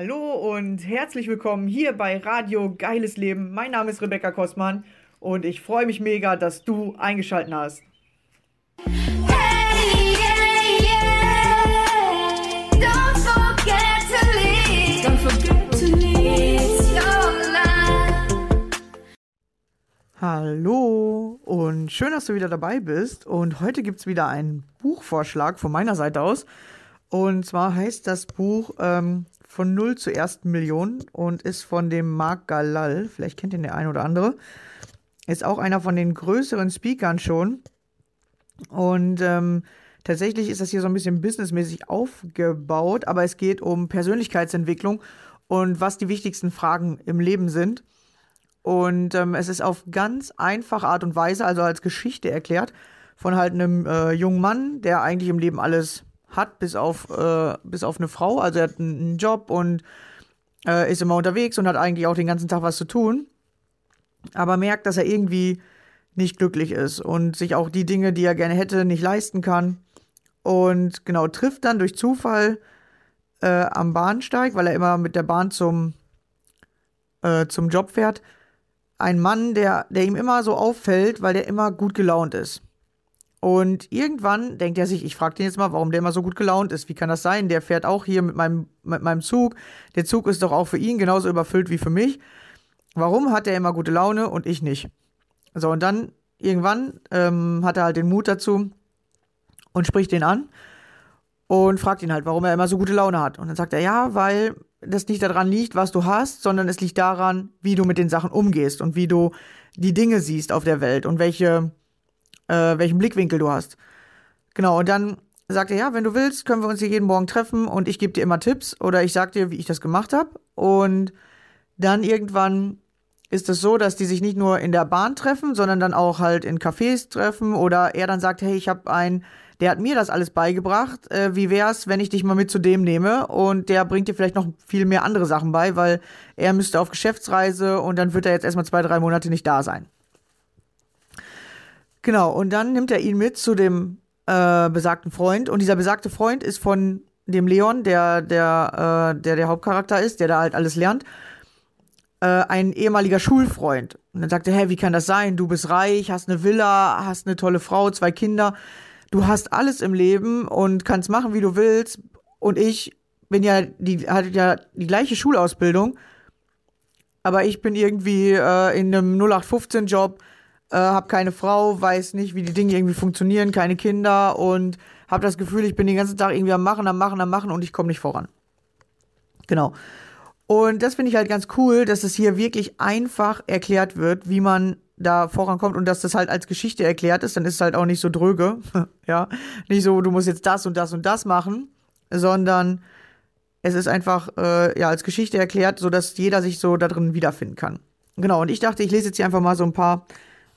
Hallo und herzlich willkommen hier bei Radio Geiles Leben. Mein Name ist Rebecca Kostmann und ich freue mich mega, dass du eingeschaltet hast. Hey, yeah, yeah. Don't forget to leave. Don't forget to leave. It's your life. Hallo und schön, dass du wieder dabei bist. Und heute gibt es wieder einen Buchvorschlag von meiner Seite aus. Und zwar heißt das Buch ähm, Von Null zur ersten Million und ist von dem Marc Galal. Vielleicht kennt ihn der ein oder andere. Ist auch einer von den größeren Speakern schon. Und ähm, tatsächlich ist das hier so ein bisschen businessmäßig aufgebaut, aber es geht um Persönlichkeitsentwicklung und was die wichtigsten Fragen im Leben sind. Und ähm, es ist auf ganz einfache Art und Weise, also als Geschichte erklärt, von halt einem äh, jungen Mann, der eigentlich im Leben alles hat, bis auf, äh, bis auf eine Frau. Also er hat einen, Job und äh, ist immer unterwegs und hat eigentlich auch den ganzen Tag was zu tun. Aber merkt, dass er irgendwie nicht glücklich ist und sich auch die Dinge, die er gerne hätte, nicht leisten kann. Und genau, trifft dann durch Zufall äh, am Bahnsteig, weil er immer mit der Bahn zum, äh, zum Job fährt, einen Mann, der, der ihm immer so auffällt, weil der immer gut gelaunt ist. Und irgendwann denkt er sich, ich frage den jetzt mal, warum der immer so gut gelaunt ist. Wie kann das sein? Der fährt auch hier mit meinem, mit meinem Zug. Der Zug ist doch auch für ihn genauso überfüllt wie für mich. Warum hat er immer gute Laune und ich nicht? So, und dann irgendwann ähm, hat er halt den Mut dazu und spricht den an und fragt ihn halt, warum er immer so gute Laune hat. Und dann sagt er, ja, weil das nicht daran liegt, was du hast, sondern es liegt daran, wie du mit den Sachen umgehst und wie du die Dinge siehst auf der Welt und welche, äh, welchen Blickwinkel du hast. Genau, und dann sagt er, ja, wenn du willst, können wir uns hier jeden Morgen treffen und ich gebe dir immer Tipps oder ich sag dir, wie ich das gemacht habe. Und dann irgendwann ist es so, dass die sich nicht nur in der Bahn treffen, sondern dann auch halt in Cafés treffen oder er dann sagt, hey, ich habe einen, der hat mir das alles beigebracht. Äh, wie wär's, wenn ich dich mal mit zu dem nehme und der bringt dir vielleicht noch viel mehr andere Sachen bei, weil er müsste auf Geschäftsreise und dann wird er jetzt erstmal zwei, drei Monate nicht da sein. Genau, und dann nimmt er ihn mit zu dem äh, besagten Freund und dieser besagte Freund ist von dem Leon, der der, äh, der der Hauptcharakter ist, der da halt alles lernt äh, ein ehemaliger Schulfreund. Und dann sagte er, hä, wie kann das sein? Du bist reich, hast eine Villa, hast eine tolle Frau, zwei Kinder. Du hast alles im Leben und kannst machen, wie du willst. Und ich bin ja, die hatte ja die gleiche Schulausbildung. Aber ich bin irgendwie äh, in einem 0815-Job, äh, habe keine Frau, weiß nicht, wie die Dinge irgendwie funktionieren, keine Kinder und habe das Gefühl, ich bin den ganzen Tag irgendwie am Machen, am Machen, am Machen und ich komme nicht voran. Genau. Und das finde ich halt ganz cool, dass es hier wirklich einfach erklärt wird, wie man da vorankommt und dass das halt als Geschichte erklärt ist, dann ist es halt auch nicht so dröge, ja, nicht so, du musst jetzt das und das und das machen, sondern es ist einfach äh, ja als Geschichte erklärt, so dass jeder sich so da drin wiederfinden kann. Genau. Und ich dachte, ich lese jetzt hier einfach mal so ein paar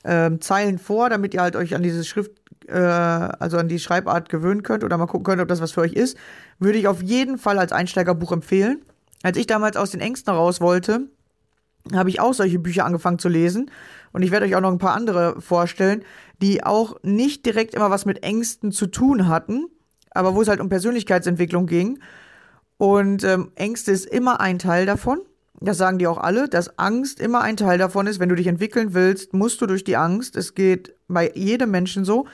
ähm, Zeilen vor, damit ihr halt euch an diese Schrift, äh, also an die Schreibart gewöhnen könnt oder mal gucken könnt, ob das was für euch ist. Würde ich auf jeden Fall als Einsteigerbuch empfehlen. Als ich damals aus den Ängsten raus wollte, habe ich auch solche Bücher angefangen zu lesen. Und ich werde euch auch noch ein paar andere vorstellen, die auch nicht direkt immer was mit Ängsten zu tun hatten, aber wo es halt um Persönlichkeitsentwicklung ging. Und ähm, Ängste ist immer ein Teil davon. Das sagen die auch alle, dass Angst immer ein Teil davon ist. Wenn du dich entwickeln willst, musst du durch die Angst. Es geht bei jedem Menschen so.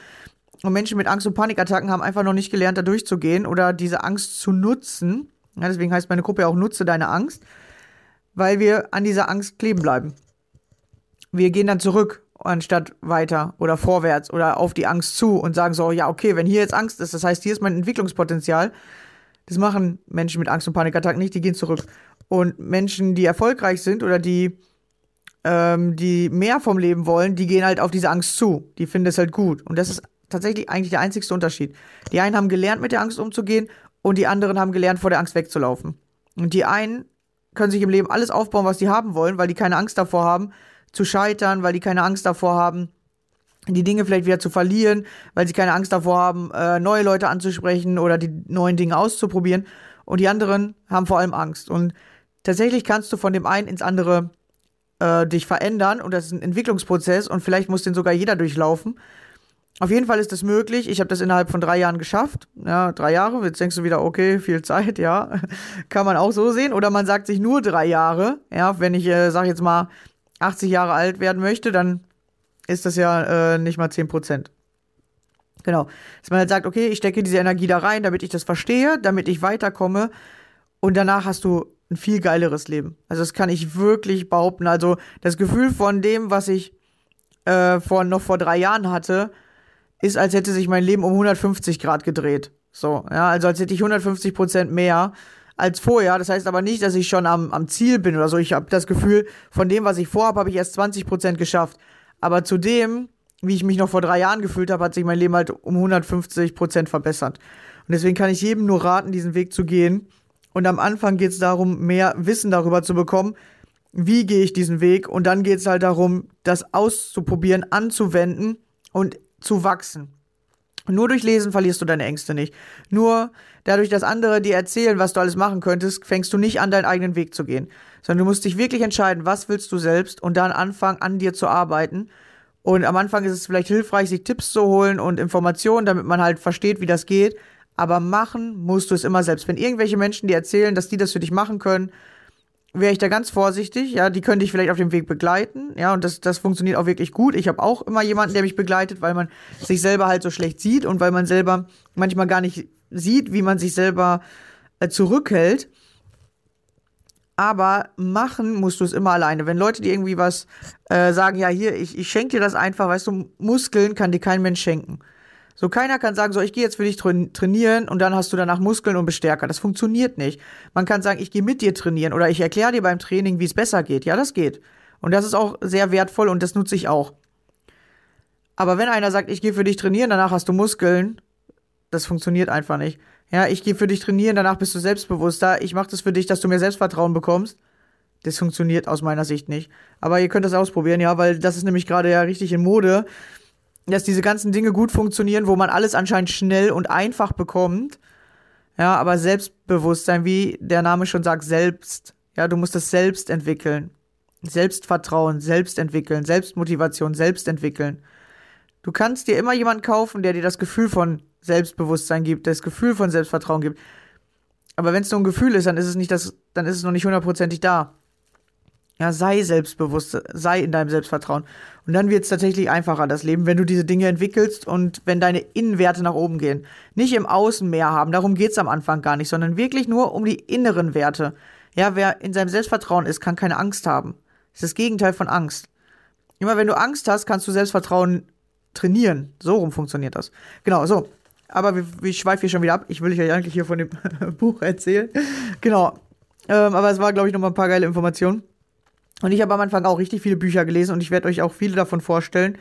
Und Menschen mit Angst und Panikattacken haben einfach noch nicht gelernt, da durchzugehen oder diese Angst zu nutzen. Ja, deswegen heißt meine Gruppe ja auch Nutze deine Angst, weil wir an dieser Angst kleben bleiben. Wir gehen dann zurück, anstatt weiter oder vorwärts oder auf die Angst zu und sagen so, ja, okay, wenn hier jetzt Angst ist, das heißt, hier ist mein Entwicklungspotenzial. Das machen Menschen mit Angst und Panikattacken nicht, die gehen zurück. Und Menschen, die erfolgreich sind oder die, ähm, die mehr vom Leben wollen, die gehen halt auf diese Angst zu. Die finden es halt gut. Und das ist tatsächlich eigentlich der einzigste Unterschied. Die einen haben gelernt, mit der Angst umzugehen und die anderen haben gelernt, vor der Angst wegzulaufen. Und die einen können sich im Leben alles aufbauen, was sie haben wollen, weil die keine Angst davor haben, zu scheitern, weil die keine Angst davor haben, die Dinge vielleicht wieder zu verlieren, weil sie keine Angst davor haben, äh, neue Leute anzusprechen oder die neuen Dinge auszuprobieren. Und die anderen haben vor allem Angst. Und tatsächlich kannst du von dem einen ins andere äh, dich verändern und das ist ein Entwicklungsprozess und vielleicht muss den sogar jeder durchlaufen. Auf jeden Fall ist es möglich. Ich habe das innerhalb von drei Jahren geschafft. Ja, drei Jahre. Jetzt denkst du wieder, okay, viel Zeit, ja. Kann man auch so sehen. Oder man sagt sich nur drei Jahre. Ja, wenn ich, äh, sag jetzt mal, 80 Jahre alt werden möchte, dann ist das ja äh, nicht mal 10 Prozent. Genau. Dass man halt sagt, okay, ich stecke diese Energie da rein, damit ich das verstehe, damit ich weiterkomme. Und danach hast du ein viel geileres Leben. Also das kann ich wirklich behaupten. Also das Gefühl von dem, was ich äh, vor, noch vor drei Jahren hatte, ist, als hätte sich mein Leben um 150 Grad gedreht. So, ja, also als hätte ich 150 Prozent mehr als vorher. Das heißt aber nicht, dass ich schon am, am Ziel bin oder so. Ich habe das Gefühl, von dem, was ich vorhabe, habe ich erst 20 Prozent geschafft. Aber zu dem, wie ich mich noch vor drei Jahren gefühlt habe, hat sich mein Leben halt um 150 Prozent verbessert. Und deswegen kann ich jedem nur raten, diesen Weg zu gehen. Und am Anfang geht es darum, mehr Wissen darüber zu bekommen, wie gehe ich diesen Weg. Und dann geht es halt darum, das auszuprobieren, anzuwenden und zu wachsen. Nur durch Lesen verlierst du deine Ängste nicht. Nur dadurch, dass andere dir erzählen, was du alles machen könntest, fängst du nicht an, deinen eigenen Weg zu gehen. Sondern du musst dich wirklich entscheiden, was willst du selbst und dann anfangen, an dir zu arbeiten. Und am Anfang ist es vielleicht hilfreich, sich Tipps zu holen und Informationen, damit man halt versteht, wie das geht. Aber machen musst du es immer selbst. Wenn irgendwelche Menschen dir erzählen, dass die das für dich machen können, wäre ich da ganz vorsichtig. Ja, die können dich vielleicht auf dem Weg begleiten. Ja, und das, das funktioniert auch wirklich gut. Ich habe auch immer jemanden, der mich begleitet, weil man sich selber halt so schlecht sieht und weil man selber manchmal gar nicht sieht, wie man sich selber äh, zurückhält. Aber machen musst du es immer alleine. Wenn Leute dir irgendwie was äh, sagen, ja, hier, ich, ich schenke dir das einfach, weißt du, Muskeln kann dir kein Mensch schenken. So, keiner kann sagen, so, ich gehe jetzt für dich trainieren und dann hast du danach Muskeln und Bestärker. Das funktioniert nicht. Man kann sagen, ich gehe mit dir trainieren oder ich erkläre dir beim Training, wie es besser geht. Ja, das geht. Und das ist auch sehr wertvoll und das nutze ich auch. Aber wenn einer sagt, ich gehe für dich trainieren, danach hast du Muskeln, das funktioniert einfach nicht. Ja, ich gehe für dich trainieren, danach bist du selbstbewusster. Ich mache das für dich, dass du mehr Selbstvertrauen bekommst. Das funktioniert aus meiner Sicht nicht. Aber ihr könnt das ausprobieren, ja, weil das ist nämlich gerade ja richtig in Mode dass diese ganzen Dinge gut funktionieren, wo man alles anscheinend schnell und einfach bekommt. Ja, aber Selbstbewusstsein, wie der Name schon sagt, selbst. Ja, du musst es selbst entwickeln. Selbstvertrauen, selbst entwickeln, Selbstmotivation, selbst entwickeln. Du kannst dir immer jemanden kaufen, der dir das Gefühl von Selbstbewusstsein gibt, das Gefühl von Selbstvertrauen gibt. Aber wenn es nur ein Gefühl ist, dann ist es nicht das, dann ist es noch nicht hundertprozentig da. Ja, sei selbstbewusst, sei in deinem Selbstvertrauen. Und dann wird es tatsächlich einfacher, das Leben, wenn du diese Dinge entwickelst und wenn deine Innenwerte nach oben gehen. Nicht im Außen mehr haben, darum geht's am Anfang gar nicht, sondern wirklich nur um die inneren Werte. Ja, wer in seinem Selbstvertrauen ist, kann keine Angst haben. Das ist das Gegenteil von Angst. Immer wenn du Angst hast, kannst du Selbstvertrauen trainieren. So rum funktioniert das. Genau, so. Aber ich schweife hier schon wieder ab. Ich will euch eigentlich hier von dem Buch erzählen. Genau. Ähm, aber es war, glaube ich, noch mal ein paar geile Informationen. Und ich habe am Anfang auch richtig viele Bücher gelesen und ich werde euch auch viele davon vorstellen.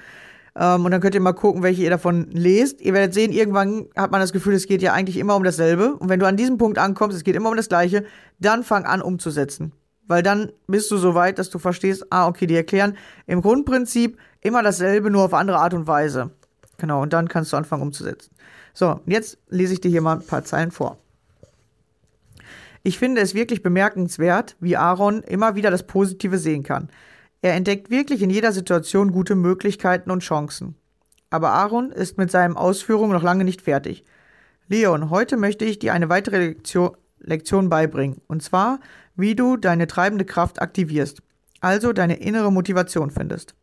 Ähm, und dann könnt ihr mal gucken, welche ihr davon lest. Ihr werdet sehen, irgendwann hat man das Gefühl, es geht ja eigentlich immer um dasselbe. Und wenn du an diesem Punkt ankommst, es geht immer um das Gleiche, dann fang an umzusetzen. Weil dann bist du so weit, dass du verstehst, ah, okay, die erklären im Grundprinzip immer dasselbe, nur auf andere Art und Weise. Genau, und dann kannst du anfangen umzusetzen. So, jetzt lese ich dir hier mal ein paar Zeilen vor. Ich finde es wirklich bemerkenswert, wie Aaron immer wieder das Positive sehen kann. Er entdeckt wirklich in jeder Situation gute Möglichkeiten und Chancen. Aber Aaron ist mit seinen Ausführungen noch lange nicht fertig. Leon, heute möchte ich dir eine weitere Lektion, Lektion beibringen. Und zwar, wie du deine treibende Kraft aktivierst. Also deine innere Motivation findest.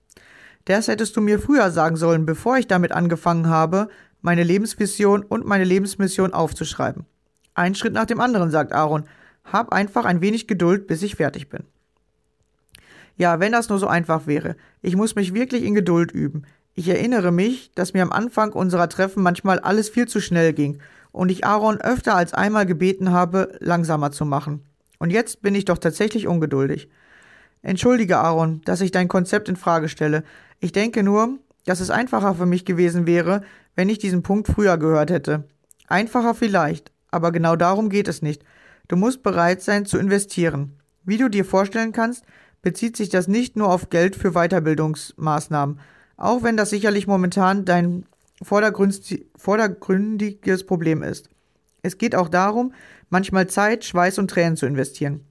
Das hättest du mir früher sagen sollen, bevor ich damit angefangen habe, meine Lebensvision und meine Lebensmission aufzuschreiben. Ein Schritt nach dem anderen, sagt Aaron. Hab einfach ein wenig Geduld, bis ich fertig bin. Ja, wenn das nur so einfach wäre. Ich muss mich wirklich in Geduld üben. Ich erinnere mich, dass mir am Anfang unserer Treffen manchmal alles viel zu schnell ging und ich Aaron öfter als einmal gebeten habe, langsamer zu machen. Und jetzt bin ich doch tatsächlich ungeduldig. Entschuldige, Aaron, dass ich dein Konzept in Frage stelle. Ich denke nur, dass es einfacher für mich gewesen wäre, wenn ich diesen Punkt früher gehört hätte. Einfacher vielleicht, aber genau darum geht es nicht. Du musst bereit sein zu investieren. Wie du dir vorstellen kannst, bezieht sich das nicht nur auf Geld für Weiterbildungsmaßnahmen, auch wenn das sicherlich momentan dein vordergründiges Problem ist. Es geht auch darum, manchmal Zeit, Schweiß und Tränen zu investieren.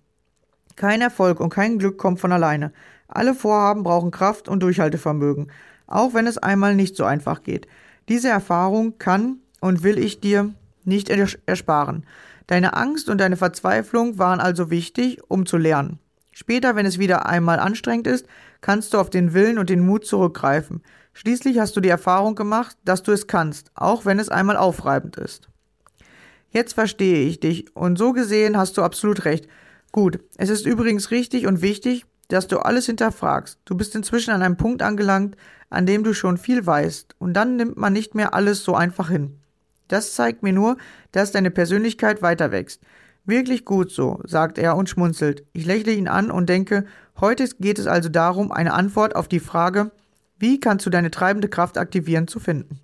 Kein Erfolg und kein Glück kommt von alleine. Alle Vorhaben brauchen Kraft und Durchhaltevermögen, auch wenn es einmal nicht so einfach geht. Diese Erfahrung kann und will ich dir nicht ers- ersparen. Deine Angst und deine Verzweiflung waren also wichtig, um zu lernen. Später, wenn es wieder einmal anstrengend ist, kannst du auf den Willen und den Mut zurückgreifen. Schließlich hast du die Erfahrung gemacht, dass du es kannst, auch wenn es einmal aufreibend ist. Jetzt verstehe ich dich und so gesehen hast du absolut recht. Gut, es ist übrigens richtig und wichtig, dass du alles hinterfragst. Du bist inzwischen an einem Punkt angelangt, an dem du schon viel weißt und dann nimmt man nicht mehr alles so einfach hin. Das zeigt mir nur, dass deine Persönlichkeit weiter wächst. Wirklich gut so, sagt er und schmunzelt. Ich lächle ihn an und denke, heute geht es also darum, eine Antwort auf die Frage, wie kannst du deine treibende Kraft aktivieren, zu finden.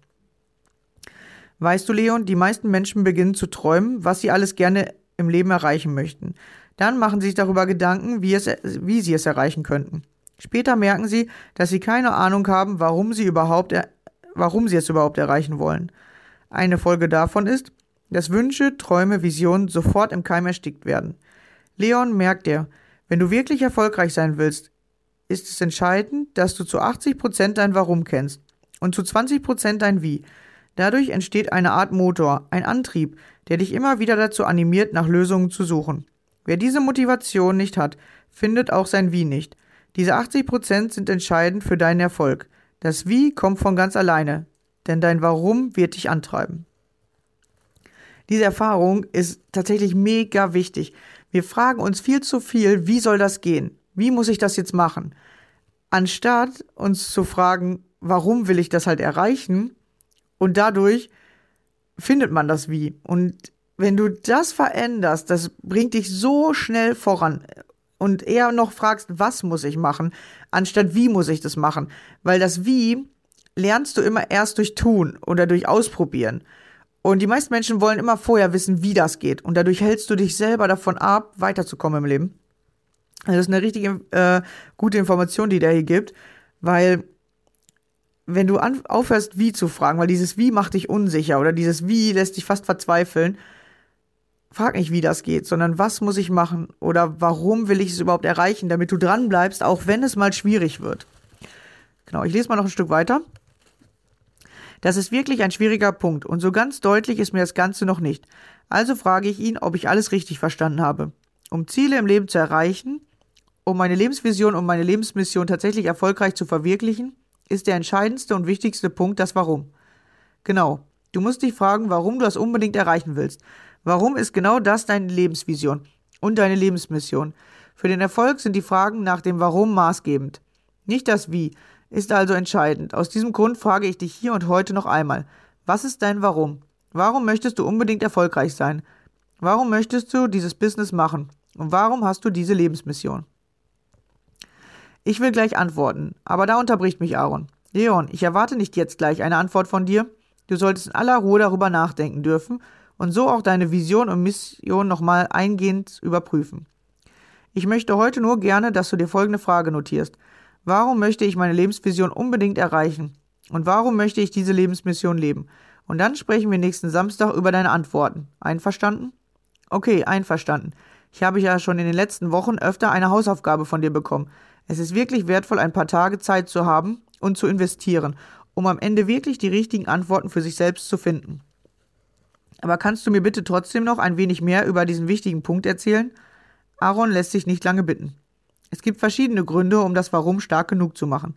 Weißt du, Leon, die meisten Menschen beginnen zu träumen, was sie alles gerne im Leben erreichen möchten. Dann machen sie sich darüber Gedanken, wie, es, wie sie es erreichen könnten. Später merken sie, dass sie keine Ahnung haben, warum sie überhaupt, er, warum sie es überhaupt erreichen wollen. Eine Folge davon ist, dass Wünsche, Träume, Visionen sofort im Keim erstickt werden. Leon merkt er, wenn du wirklich erfolgreich sein willst, ist es entscheidend, dass du zu 80% dein Warum kennst und zu 20% dein Wie. Dadurch entsteht eine Art Motor, ein Antrieb, der dich immer wieder dazu animiert, nach Lösungen zu suchen. Wer diese Motivation nicht hat, findet auch sein Wie nicht. Diese 80% sind entscheidend für deinen Erfolg. Das Wie kommt von ganz alleine, denn dein Warum wird dich antreiben. Diese Erfahrung ist tatsächlich mega wichtig. Wir fragen uns viel zu viel, wie soll das gehen? Wie muss ich das jetzt machen? Anstatt uns zu fragen, warum will ich das halt erreichen? Und dadurch findet man das Wie. Und wenn du das veränderst, das bringt dich so schnell voran. Und eher noch fragst, was muss ich machen, anstatt wie muss ich das machen. Weil das Wie lernst du immer erst durch Tun oder durch Ausprobieren. Und die meisten Menschen wollen immer vorher wissen, wie das geht. Und dadurch hältst du dich selber davon ab, weiterzukommen im Leben. Das ist eine richtige äh, gute Information, die der hier gibt, weil wenn du aufhörst, wie zu fragen, weil dieses wie macht dich unsicher oder dieses wie lässt dich fast verzweifeln, frag nicht, wie das geht, sondern was muss ich machen oder warum will ich es überhaupt erreichen, damit du dran bleibst, auch wenn es mal schwierig wird. Genau, ich lese mal noch ein Stück weiter. Das ist wirklich ein schwieriger Punkt und so ganz deutlich ist mir das Ganze noch nicht. Also frage ich ihn, ob ich alles richtig verstanden habe. Um Ziele im Leben zu erreichen, um meine Lebensvision und meine Lebensmission tatsächlich erfolgreich zu verwirklichen, ist der entscheidendste und wichtigste Punkt das Warum. Genau. Du musst dich fragen, warum du das unbedingt erreichen willst. Warum ist genau das deine Lebensvision und deine Lebensmission? Für den Erfolg sind die Fragen nach dem Warum maßgebend. Nicht das Wie ist also entscheidend. Aus diesem Grund frage ich dich hier und heute noch einmal. Was ist dein Warum? Warum möchtest du unbedingt erfolgreich sein? Warum möchtest du dieses Business machen? Und warum hast du diese Lebensmission? Ich will gleich antworten, aber da unterbricht mich Aaron. Leon, ich erwarte nicht jetzt gleich eine Antwort von dir. Du solltest in aller Ruhe darüber nachdenken dürfen und so auch deine Vision und Mission nochmal eingehend überprüfen. Ich möchte heute nur gerne, dass du dir folgende Frage notierst. Warum möchte ich meine Lebensvision unbedingt erreichen? Und warum möchte ich diese Lebensmission leben? Und dann sprechen wir nächsten Samstag über deine Antworten. Einverstanden? Okay, einverstanden. Ich habe ja schon in den letzten Wochen öfter eine Hausaufgabe von dir bekommen. Es ist wirklich wertvoll, ein paar Tage Zeit zu haben und zu investieren, um am Ende wirklich die richtigen Antworten für sich selbst zu finden. Aber kannst du mir bitte trotzdem noch ein wenig mehr über diesen wichtigen Punkt erzählen? Aaron lässt sich nicht lange bitten. Es gibt verschiedene Gründe, um das Warum stark genug zu machen.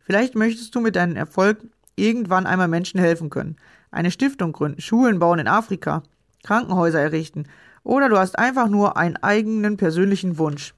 Vielleicht möchtest du mit deinem Erfolg irgendwann einmal Menschen helfen können, eine Stiftung gründen, Schulen bauen in Afrika, Krankenhäuser errichten oder du hast einfach nur einen eigenen persönlichen Wunsch,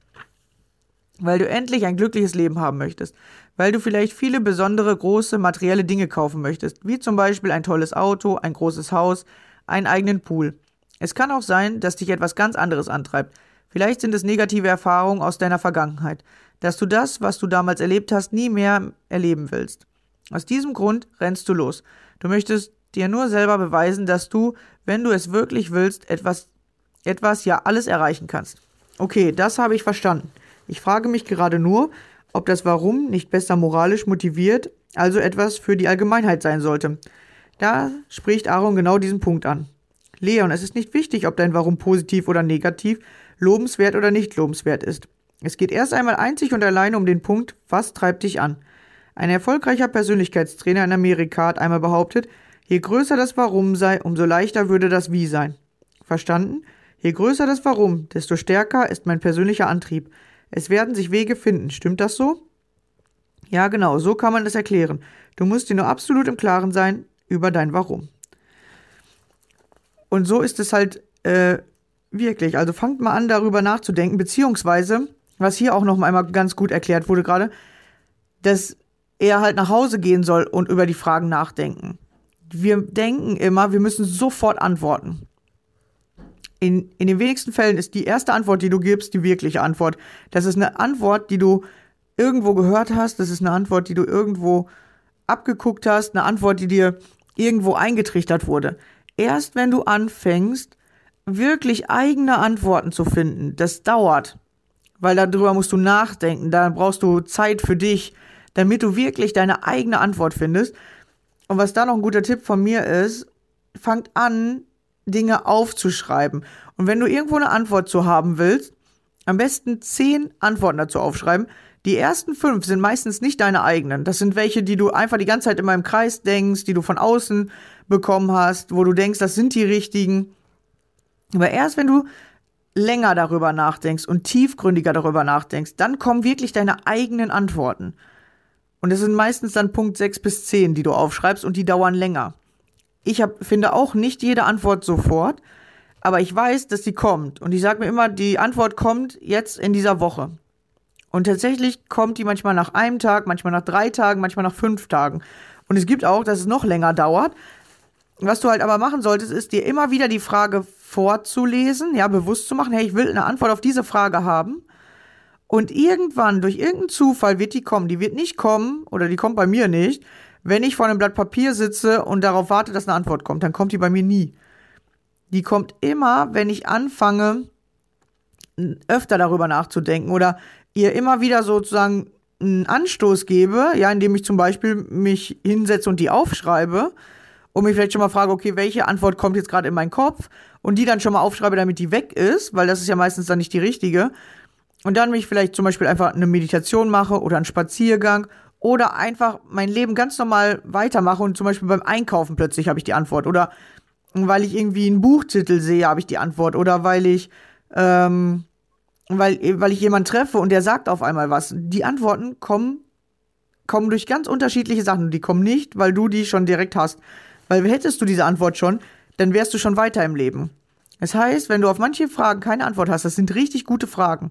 weil du endlich ein glückliches Leben haben möchtest, weil du vielleicht viele besondere große materielle Dinge kaufen möchtest, wie zum Beispiel ein tolles Auto, ein großes Haus, einen eigenen Pool. Es kann auch sein, dass dich etwas ganz anderes antreibt. Vielleicht sind es negative Erfahrungen aus deiner Vergangenheit, dass du das, was du damals erlebt hast, nie mehr erleben willst. Aus diesem Grund rennst du los. Du möchtest dir nur selber beweisen, dass du, wenn du es wirklich willst, etwas, etwas ja alles erreichen kannst. Okay, das habe ich verstanden. Ich frage mich gerade nur, ob das Warum nicht besser moralisch motiviert, also etwas für die Allgemeinheit sein sollte. Da spricht Aaron genau diesen Punkt an. Leon, es ist nicht wichtig, ob dein Warum positiv oder negativ, lobenswert oder nicht lobenswert ist. Es geht erst einmal einzig und allein um den Punkt, was treibt dich an. Ein erfolgreicher Persönlichkeitstrainer in Amerika hat einmal behauptet, je größer das Warum sei, umso leichter würde das Wie sein. Verstanden? Je größer das Warum, desto stärker ist mein persönlicher Antrieb. Es werden sich Wege finden. Stimmt das so? Ja, genau, so kann man es erklären. Du musst dir nur absolut im Klaren sein über dein Warum. Und so ist es halt äh, wirklich. Also fangt mal an, darüber nachzudenken, beziehungsweise, was hier auch noch einmal ganz gut erklärt wurde gerade, dass er halt nach Hause gehen soll und über die Fragen nachdenken. Wir denken immer, wir müssen sofort antworten. In, in den wenigsten Fällen ist die erste Antwort, die du gibst, die wirkliche Antwort. Das ist eine Antwort, die du irgendwo gehört hast. Das ist eine Antwort, die du irgendwo abgeguckt hast. Eine Antwort, die dir irgendwo eingetrichtert wurde. Erst wenn du anfängst, wirklich eigene Antworten zu finden, das dauert. Weil darüber musst du nachdenken. Da brauchst du Zeit für dich, damit du wirklich deine eigene Antwort findest. Und was da noch ein guter Tipp von mir ist, fangt an, Dinge aufzuschreiben. Und wenn du irgendwo eine Antwort zu haben willst, am besten zehn Antworten dazu aufschreiben. Die ersten fünf sind meistens nicht deine eigenen. Das sind welche, die du einfach die ganze Zeit immer im Kreis denkst, die du von außen bekommen hast, wo du denkst, das sind die richtigen. Aber erst wenn du länger darüber nachdenkst und tiefgründiger darüber nachdenkst, dann kommen wirklich deine eigenen Antworten. Und es sind meistens dann Punkt 6 bis 10, die du aufschreibst und die dauern länger. Ich hab, finde auch nicht jede Antwort sofort, aber ich weiß, dass sie kommt. Und ich sage mir immer, die Antwort kommt jetzt in dieser Woche. Und tatsächlich kommt die manchmal nach einem Tag, manchmal nach drei Tagen, manchmal nach fünf Tagen. Und es gibt auch, dass es noch länger dauert. Was du halt aber machen solltest, ist dir immer wieder die Frage vorzulesen, ja, bewusst zu machen, hey, ich will eine Antwort auf diese Frage haben. Und irgendwann, durch irgendeinen Zufall, wird die kommen. Die wird nicht kommen, oder die kommt bei mir nicht, wenn ich vor einem Blatt Papier sitze und darauf warte, dass eine Antwort kommt. Dann kommt die bei mir nie. Die kommt immer, wenn ich anfange, öfter darüber nachzudenken oder ihr immer wieder sozusagen einen Anstoß gebe, ja, indem ich zum Beispiel mich hinsetze und die aufschreibe und mich vielleicht schon mal frage, okay, welche Antwort kommt jetzt gerade in meinen Kopf und die dann schon mal aufschreibe, damit die weg ist, weil das ist ja meistens dann nicht die richtige. Und dann mich vielleicht zum Beispiel einfach eine Meditation mache oder einen Spaziergang oder einfach mein Leben ganz normal weitermache und zum Beispiel beim Einkaufen plötzlich habe ich die Antwort oder weil ich irgendwie einen Buchtitel sehe, habe ich die Antwort oder weil ich ähm, weil, weil ich jemanden treffe und der sagt auf einmal was. Die Antworten kommen, kommen durch ganz unterschiedliche Sachen. Die kommen nicht, weil du die schon direkt hast. Weil hättest du diese Antwort schon, dann wärst du schon weiter im Leben. Das heißt, wenn du auf manche Fragen keine Antwort hast, das sind richtig gute Fragen.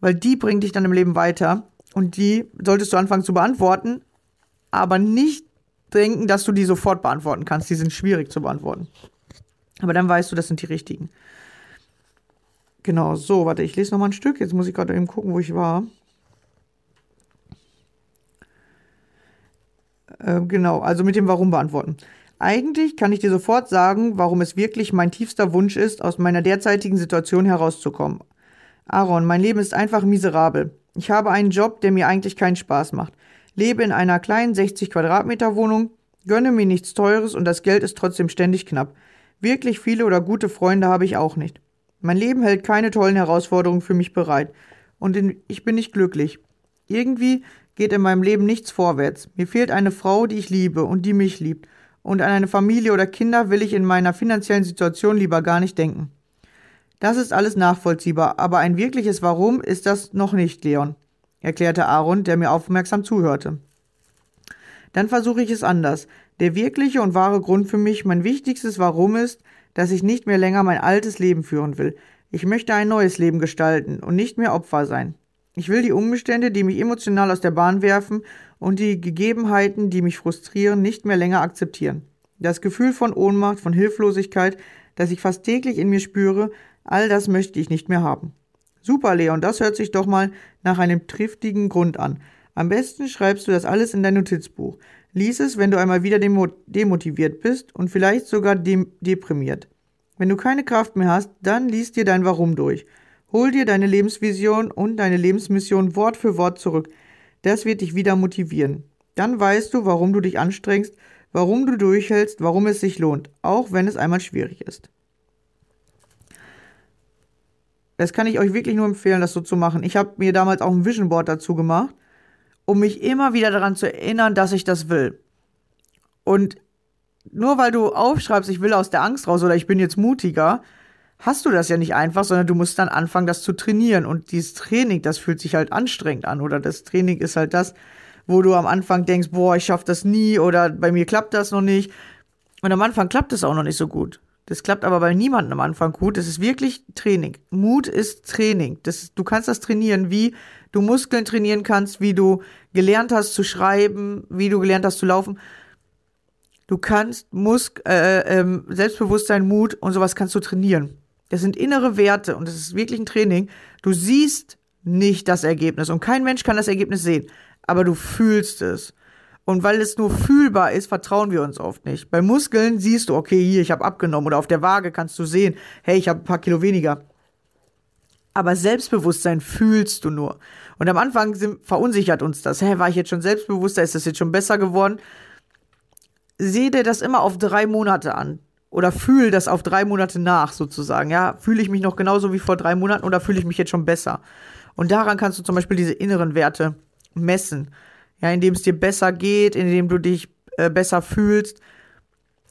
Weil die bringen dich dann im Leben weiter. Und die solltest du anfangen zu beantworten, aber nicht denken, dass du die sofort beantworten kannst. Die sind schwierig zu beantworten. Aber dann weißt du, das sind die richtigen. Genau, so, warte, ich lese noch mal ein Stück. Jetzt muss ich gerade eben gucken, wo ich war. Äh, genau, also mit dem Warum beantworten. Eigentlich kann ich dir sofort sagen, warum es wirklich mein tiefster Wunsch ist, aus meiner derzeitigen Situation herauszukommen. Aaron, mein Leben ist einfach miserabel. Ich habe einen Job, der mir eigentlich keinen Spaß macht. Lebe in einer kleinen 60 Quadratmeter Wohnung, gönne mir nichts Teures und das Geld ist trotzdem ständig knapp. Wirklich viele oder gute Freunde habe ich auch nicht. Mein Leben hält keine tollen Herausforderungen für mich bereit. Und ich bin nicht glücklich. Irgendwie geht in meinem Leben nichts vorwärts. Mir fehlt eine Frau, die ich liebe und die mich liebt. Und an eine Familie oder Kinder will ich in meiner finanziellen Situation lieber gar nicht denken. Das ist alles nachvollziehbar, aber ein wirkliches Warum ist das noch nicht, Leon, erklärte Aaron, der mir aufmerksam zuhörte. Dann versuche ich es anders. Der wirkliche und wahre Grund für mich, mein wichtigstes Warum ist, dass ich nicht mehr länger mein altes Leben führen will. Ich möchte ein neues Leben gestalten und nicht mehr Opfer sein. Ich will die Umstände, die mich emotional aus der Bahn werfen und die Gegebenheiten, die mich frustrieren, nicht mehr länger akzeptieren. Das Gefühl von Ohnmacht, von Hilflosigkeit, das ich fast täglich in mir spüre, all das möchte ich nicht mehr haben. Super, Leon, das hört sich doch mal nach einem triftigen Grund an. Am besten schreibst du das alles in dein Notizbuch. Lies es, wenn du einmal wieder demotiviert bist und vielleicht sogar deprimiert. Wenn du keine Kraft mehr hast, dann lies dir dein Warum durch. Hol dir deine Lebensvision und deine Lebensmission Wort für Wort zurück. Das wird dich wieder motivieren. Dann weißt du, warum du dich anstrengst, warum du durchhältst, warum es sich lohnt, auch wenn es einmal schwierig ist. Das kann ich euch wirklich nur empfehlen, das so zu machen. Ich habe mir damals auch ein Vision Board dazu gemacht um mich immer wieder daran zu erinnern, dass ich das will. Und nur weil du aufschreibst, ich will aus der Angst raus oder ich bin jetzt mutiger, hast du das ja nicht einfach, sondern du musst dann anfangen, das zu trainieren. Und dieses Training, das fühlt sich halt anstrengend an. Oder das Training ist halt das, wo du am Anfang denkst, boah, ich schaff das nie oder bei mir klappt das noch nicht. Und am Anfang klappt es auch noch nicht so gut. Das klappt aber bei niemandem am Anfang gut. Das ist wirklich Training. Mut ist Training. Das, du kannst das trainieren, wie du Muskeln trainieren kannst, wie du gelernt hast zu schreiben, wie du gelernt hast zu laufen. Du kannst Musk äh, äh, Selbstbewusstsein, Mut und sowas kannst du trainieren. Das sind innere Werte und das ist wirklich ein Training. Du siehst nicht das Ergebnis und kein Mensch kann das Ergebnis sehen, aber du fühlst es. Und weil es nur fühlbar ist, vertrauen wir uns oft nicht. Bei Muskeln siehst du, okay, hier, ich habe abgenommen oder auf der Waage kannst du sehen, hey, ich habe ein paar Kilo weniger. Aber Selbstbewusstsein fühlst du nur. Und am Anfang sind, verunsichert uns das. Hä, war ich jetzt schon selbstbewusster? Ist das jetzt schon besser geworden? Seh dir das immer auf drei Monate an oder fühl das auf drei Monate nach sozusagen. Ja, fühle ich mich noch genauso wie vor drei Monaten oder fühle ich mich jetzt schon besser? Und daran kannst du zum Beispiel diese inneren Werte messen. Ja, indem es dir besser geht, indem du dich äh, besser fühlst,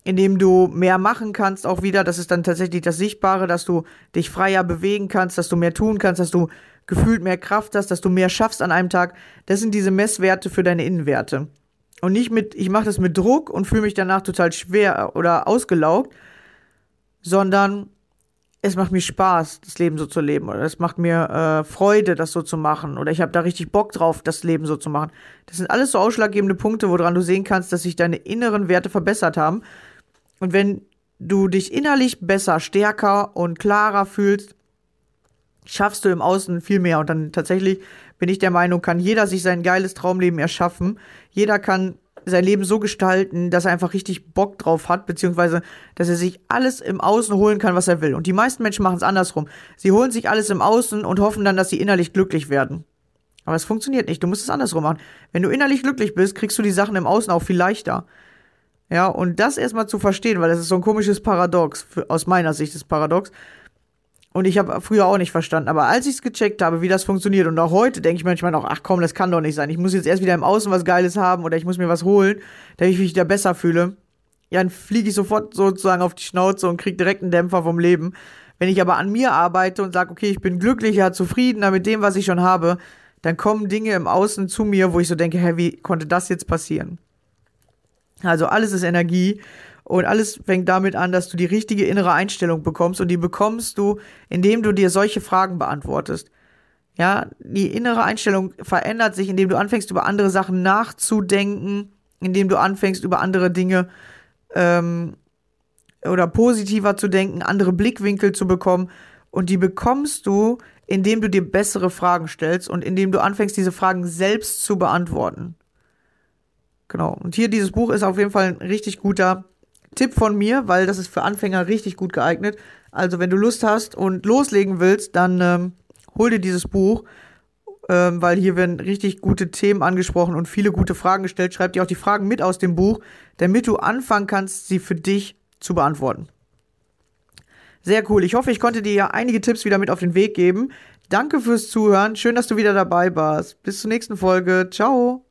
indem du mehr machen kannst auch wieder. Das ist dann tatsächlich das Sichtbare, dass du dich freier bewegen kannst, dass du mehr tun kannst, dass du gefühlt mehr Kraft hast, dass du mehr schaffst an einem Tag. Das sind diese Messwerte für deine Innenwerte. Und nicht mit, ich mache das mit Druck und fühle mich danach total schwer oder ausgelaugt, sondern es macht mir Spaß, das Leben so zu leben. Oder es macht mir äh, Freude, das so zu machen. Oder ich habe da richtig Bock drauf, das Leben so zu machen. Das sind alles so ausschlaggebende Punkte, woran du sehen kannst, dass sich deine inneren Werte verbessert haben. Und wenn du dich innerlich besser, stärker und klarer fühlst, schaffst du im Außen viel mehr. Und dann tatsächlich bin ich der Meinung, kann jeder sich sein geiles Traumleben erschaffen. Jeder kann sein Leben so gestalten, dass er einfach richtig Bock drauf hat, beziehungsweise, dass er sich alles im Außen holen kann, was er will. Und die meisten Menschen machen es andersrum. Sie holen sich alles im Außen und hoffen dann, dass sie innerlich glücklich werden. Aber es funktioniert nicht. Du musst es andersrum machen. Wenn du innerlich glücklich bist, kriegst du die Sachen im Außen auch viel leichter. Ja, und das erstmal zu verstehen, weil das ist so ein komisches Paradox, aus meiner Sicht ist Paradox. Und ich habe früher auch nicht verstanden. Aber als ich es gecheckt habe, wie das funktioniert, und auch heute denke ich manchmal noch, ach komm, das kann doch nicht sein. Ich muss jetzt erst wieder im Außen was Geiles haben oder ich muss mir was holen, damit ich mich wieder besser fühle. Ja, dann fliege ich sofort sozusagen auf die Schnauze und kriege direkt einen Dämpfer vom Leben. Wenn ich aber an mir arbeite und sage, okay, ich bin glücklicher, zufriedener mit dem, was ich schon habe, dann kommen Dinge im Außen zu mir, wo ich so denke, hä, wie konnte das jetzt passieren? Also alles ist Energie und alles fängt damit an, dass du die richtige innere Einstellung bekommst und die bekommst du, indem du dir solche Fragen beantwortest. Ja, die innere Einstellung verändert sich, indem du anfängst, über andere Sachen nachzudenken, indem du anfängst, über andere Dinge ähm, oder positiver zu denken, andere Blickwinkel zu bekommen. Und die bekommst du, indem du dir bessere Fragen stellst und indem du anfängst, diese Fragen selbst zu beantworten. Genau. Und hier dieses Buch ist auf jeden Fall ein richtig guter Tipp von mir, weil das ist für Anfänger richtig gut geeignet. Also wenn du Lust hast und loslegen willst, dann ähm, hol dir dieses Buch, ähm, weil hier werden richtig gute Themen angesprochen und viele gute Fragen gestellt. Schreib dir auch die Fragen mit aus dem Buch, damit du anfangen kannst, sie für dich zu beantworten. Sehr cool. Ich hoffe, ich konnte dir ja einige Tipps wieder mit auf den Weg geben. Danke fürs Zuhören. Schön, dass du wieder dabei warst. Bis zur nächsten Folge. Ciao.